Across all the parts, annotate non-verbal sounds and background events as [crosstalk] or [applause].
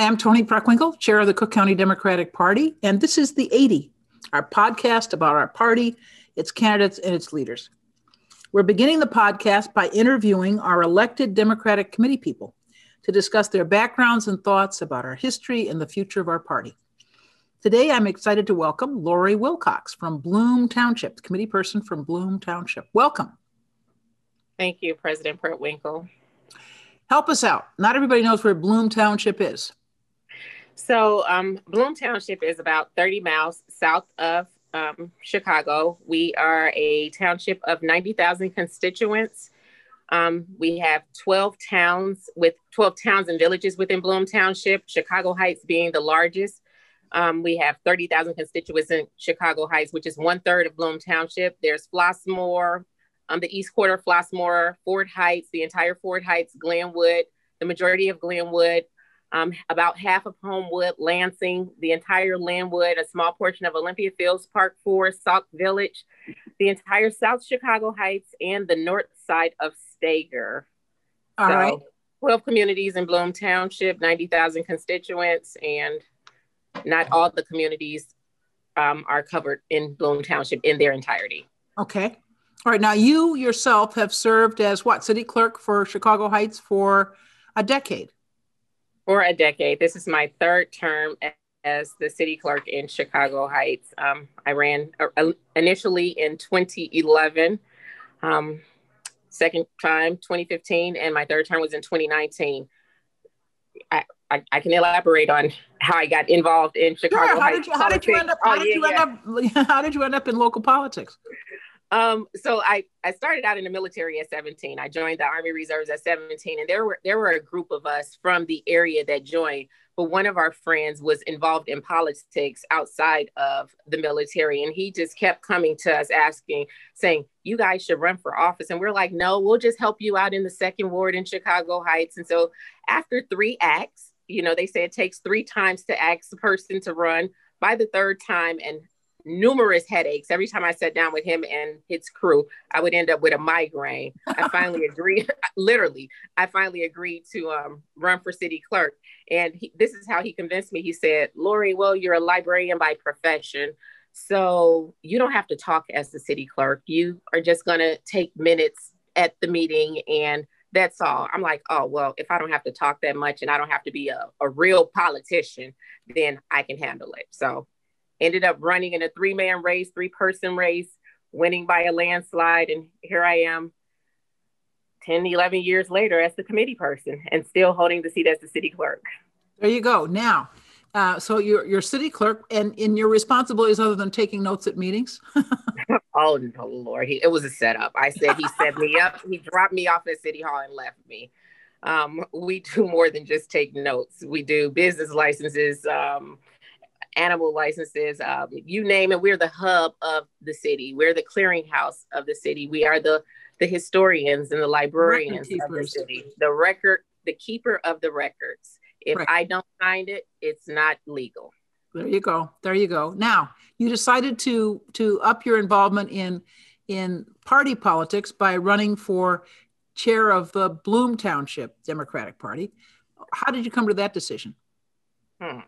Hi, I'm Toni Preckwinkle, chair of the Cook County Democratic Party, and this is the 80, our podcast about our party, its candidates, and its leaders. We're beginning the podcast by interviewing our elected Democratic committee people to discuss their backgrounds and thoughts about our history and the future of our party. Today, I'm excited to welcome Lori Wilcox from Bloom Township, the committee person from Bloom Township. Welcome. Thank you, President Preckwinkle. Help us out. Not everybody knows where Bloom Township is. So, um, Bloom Township is about 30 miles south of um, Chicago. We are a township of 90,000 constituents. Um, we have 12 towns with 12 towns and villages within Bloom Township, Chicago Heights being the largest. Um, we have 30,000 constituents in Chicago Heights, which is one third of Bloom Township. There's Flossmoor, um, the East Quarter, Flossmoor, Ford Heights, the entire Ford Heights, Glenwood, the majority of Glenwood, um, about half of Homewood, Lansing, the entire Lynwood, a small portion of Olympia Fields, Park Forest, Sauk Village, the entire South Chicago Heights, and the north side of Steger. All so, right. 12 communities in Bloom Township, 90,000 constituents, and not all the communities um, are covered in Bloom Township in their entirety. Okay. All right. Now, you yourself have served as what city clerk for Chicago Heights for a decade? For a decade. This is my third term as the city clerk in Chicago Heights. Um, I ran uh, initially in 2011, um, second time 2015, and my third term was in 2019. I, I, I, can elaborate on how I got involved in Chicago. Yeah, how did you how did you end up how oh, did yeah, you yeah. end up [laughs] how did you end up in local politics? Um, so I, I started out in the military at 17. I joined the Army Reserves at 17, and there were there were a group of us from the area that joined. But one of our friends was involved in politics outside of the military, and he just kept coming to us asking, saying, "You guys should run for office." And we're like, "No, we'll just help you out in the second ward in Chicago Heights." And so after three acts, you know, they say it takes three times to ask a person to run. By the third time, and numerous headaches. Every time I sat down with him and his crew, I would end up with a migraine. I finally agreed, [laughs] literally, I finally agreed to um, run for city clerk. And he, this is how he convinced me. He said, Lori, well, you're a librarian by profession. So you don't have to talk as the city clerk. You are just going to take minutes at the meeting and that's all. I'm like, oh, well, if I don't have to talk that much and I don't have to be a, a real politician, then I can handle it. So ended up running in a three man race, three person race, winning by a landslide. And here I am 10, 11 years later as the committee person and still holding the seat as the city clerk. There you go. Now, uh, so you're, you're city clerk and in your responsibilities other than taking notes at meetings? [laughs] oh, no, Lord. He, it was a setup. I said he set me up. He dropped me off at City Hall and left me. Um, we do more than just take notes. We do business licenses, um, animal licenses, um, you name it. We're the hub of the city. We're the clearinghouse of the city. We are the the historians and the librarians of the city. The record, the keeper of the records. If right. I don't find it, it's not legal. There you go. There you go. Now you decided to to up your involvement in in party politics by running for chair of the Bloom Township Democratic Party. How did you come to that decision? Hmm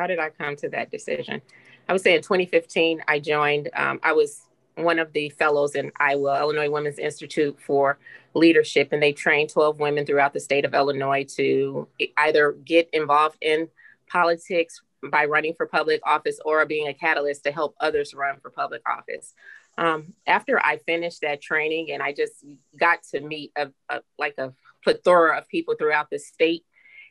how did I come to that decision? I would say in 2015, I joined, um, I was one of the fellows in Iowa, Illinois Women's Institute for Leadership, and they train 12 women throughout the state of Illinois to either get involved in politics by running for public office or being a catalyst to help others run for public office. Um, after I finished that training and I just got to meet a, a, like a plethora of people throughout the state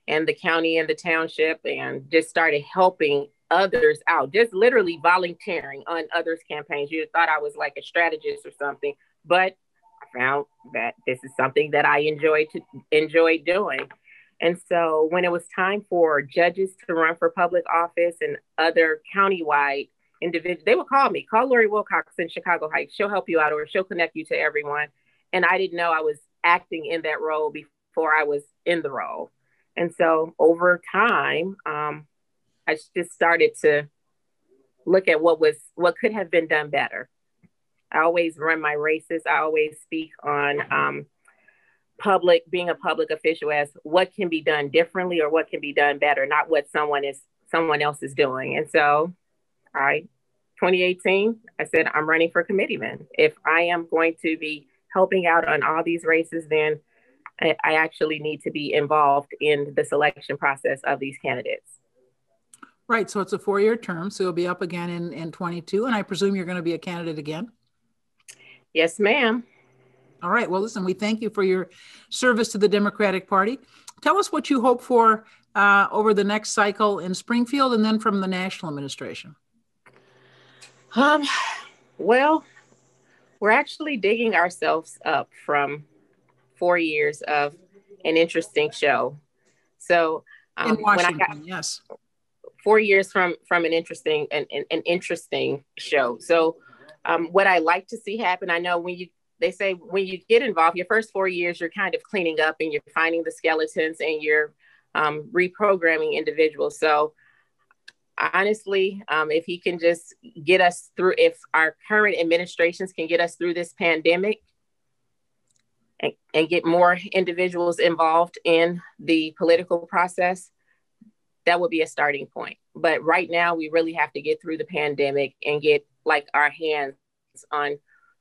and the county and the township and just started helping others out, just literally volunteering on others' campaigns. You thought I was like a strategist or something, but I found that this is something that I enjoy to enjoy doing. And so when it was time for judges to run for public office and other countywide individuals, they would call me, call Lori Wilcox in Chicago Heights. She'll help you out or she'll connect you to everyone. And I didn't know I was acting in that role before I was in the role. And so over time, um, I just started to look at what was what could have been done better. I always run my races. I always speak on um, public being a public official as what can be done differently or what can be done better not what someone is someone else is doing and so i 2018 i said i'm running for committeeman if i am going to be helping out on all these races then I, I actually need to be involved in the selection process of these candidates right so it's a four-year term so you'll be up again in in 22 and i presume you're going to be a candidate again yes ma'am all right. Well, listen, we thank you for your service to the Democratic Party. Tell us what you hope for uh, over the next cycle in Springfield and then from the national administration. Um, well, we're actually digging ourselves up from four years of an interesting show. So um, in Washington, when I got, yes, four years from from an interesting an, an, an interesting show. So um, what I like to see happen, I know when you they say when you get involved, your first four years, you're kind of cleaning up and you're finding the skeletons and you're um, reprogramming individuals. So honestly, um, if he can just get us through, if our current administrations can get us through this pandemic and, and get more individuals involved in the political process, that would be a starting point. But right now, we really have to get through the pandemic and get like our hands on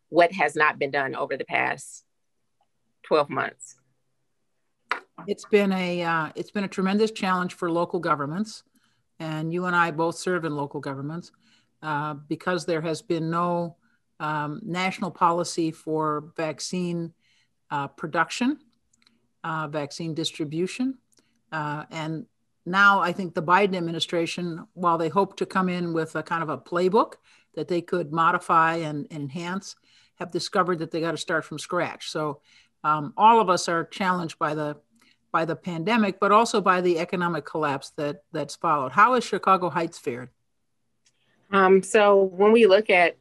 what has not been done over the past 12 months. It's been a uh, it's been a tremendous challenge for local governments, and you and I both serve in local governments uh, because there has been no um, national policy for vaccine uh, production, uh, vaccine distribution, uh, and now I think the Biden administration, while they hope to come in with a kind of a playbook that they could modify and, and enhance, have discovered that they got to start from scratch. So um, all of us are challenged by the by the pandemic, but also by the economic collapse that that's followed. How has Chicago Heights fared? Um, so when we look at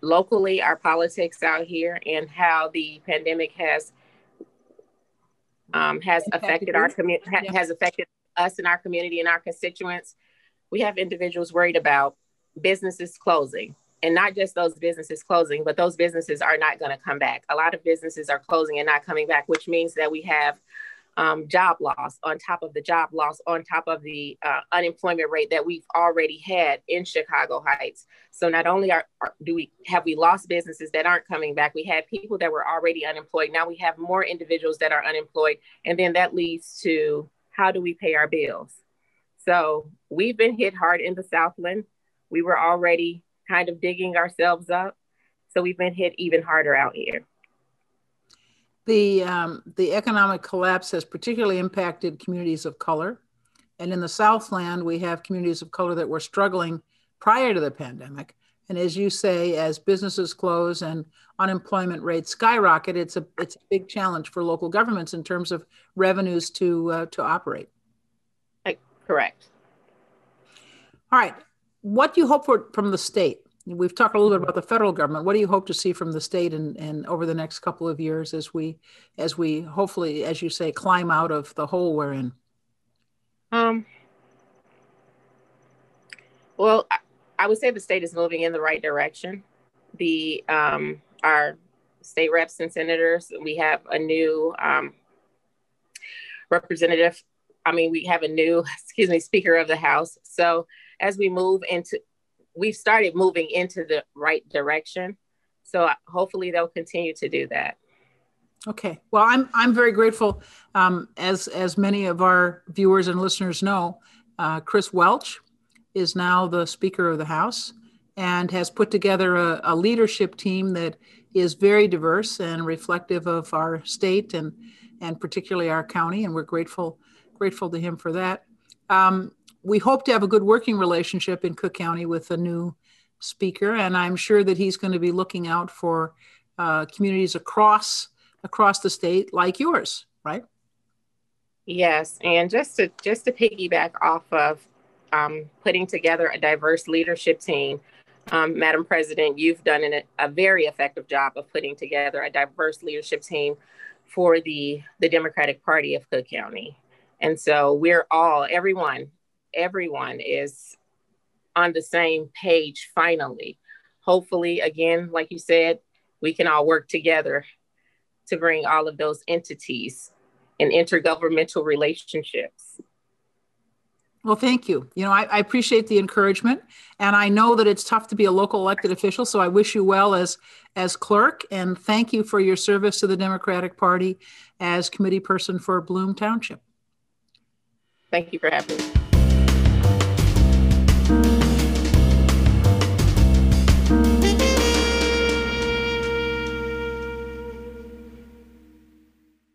locally our politics out here and how the pandemic has um, has affected our community ha- has affected us and our community and our constituents, we have individuals worried about businesses closing and not just those businesses closing, but those businesses are not going to come back. A lot of businesses are closing and not coming back, which means that we have um, job loss on top of the job loss, on top of the uh, unemployment rate that we've already had in Chicago Heights. So not only are, are, do we have we lost businesses that aren't coming back, we had people that were already unemployed. Now we have more individuals that are unemployed, and then that leads to how do we pay our bills? So we've been hit hard in the Southland. We were already kind of digging ourselves up. So we've been hit even harder out here. The, um, the economic collapse has particularly impacted communities of color. And in the Southland, we have communities of color that were struggling prior to the pandemic. And as you say, as businesses close and unemployment rates skyrocket, it's a it's a big challenge for local governments in terms of revenues to uh, to operate. Correct. All right what do you hope for from the state? We've talked a little bit about the federal government. What do you hope to see from the state and, and over the next couple of years as we as we hopefully, as you say, climb out of the hole we're in? Um, well, I, I would say the state is moving in the right direction. The um, our state reps and senators, we have a new um, representative. I mean, we have a new, [laughs] excuse me, Speaker of the House. So as we move into, we've started moving into the right direction. So uh, hopefully they'll continue to do that. Okay. Well, I'm I'm very grateful. Um, as as many of our viewers and listeners know, uh, Chris Welch is now the Speaker of the House and has put together a, a, leadership team that is very diverse and reflective of our state and and particularly our county. And we're grateful grateful to him for that. Um, we hope to have a good working relationship in Cook County with the new speaker, and I'm sure that he's going to be looking out for uh, communities across across the state like yours, right? Yes, and just to just to piggyback off of um, putting together a diverse leadership team, um, Madam President, you've done an, a very effective job of putting together a diverse leadership team for the the Democratic Party of Cook County. And so we're all, everyone, everyone is on the same page finally. Hopefully, again, like you said, we can all work together to bring all of those entities and intergovernmental relationships. Well, thank you. You know, I, I, appreciate the encouragement, and I know that it's tough to be a local elected official. So I wish you well as as clerk, and thank you for your service to the Democratic Party as committee person for Bloom Township. Thank you for having me.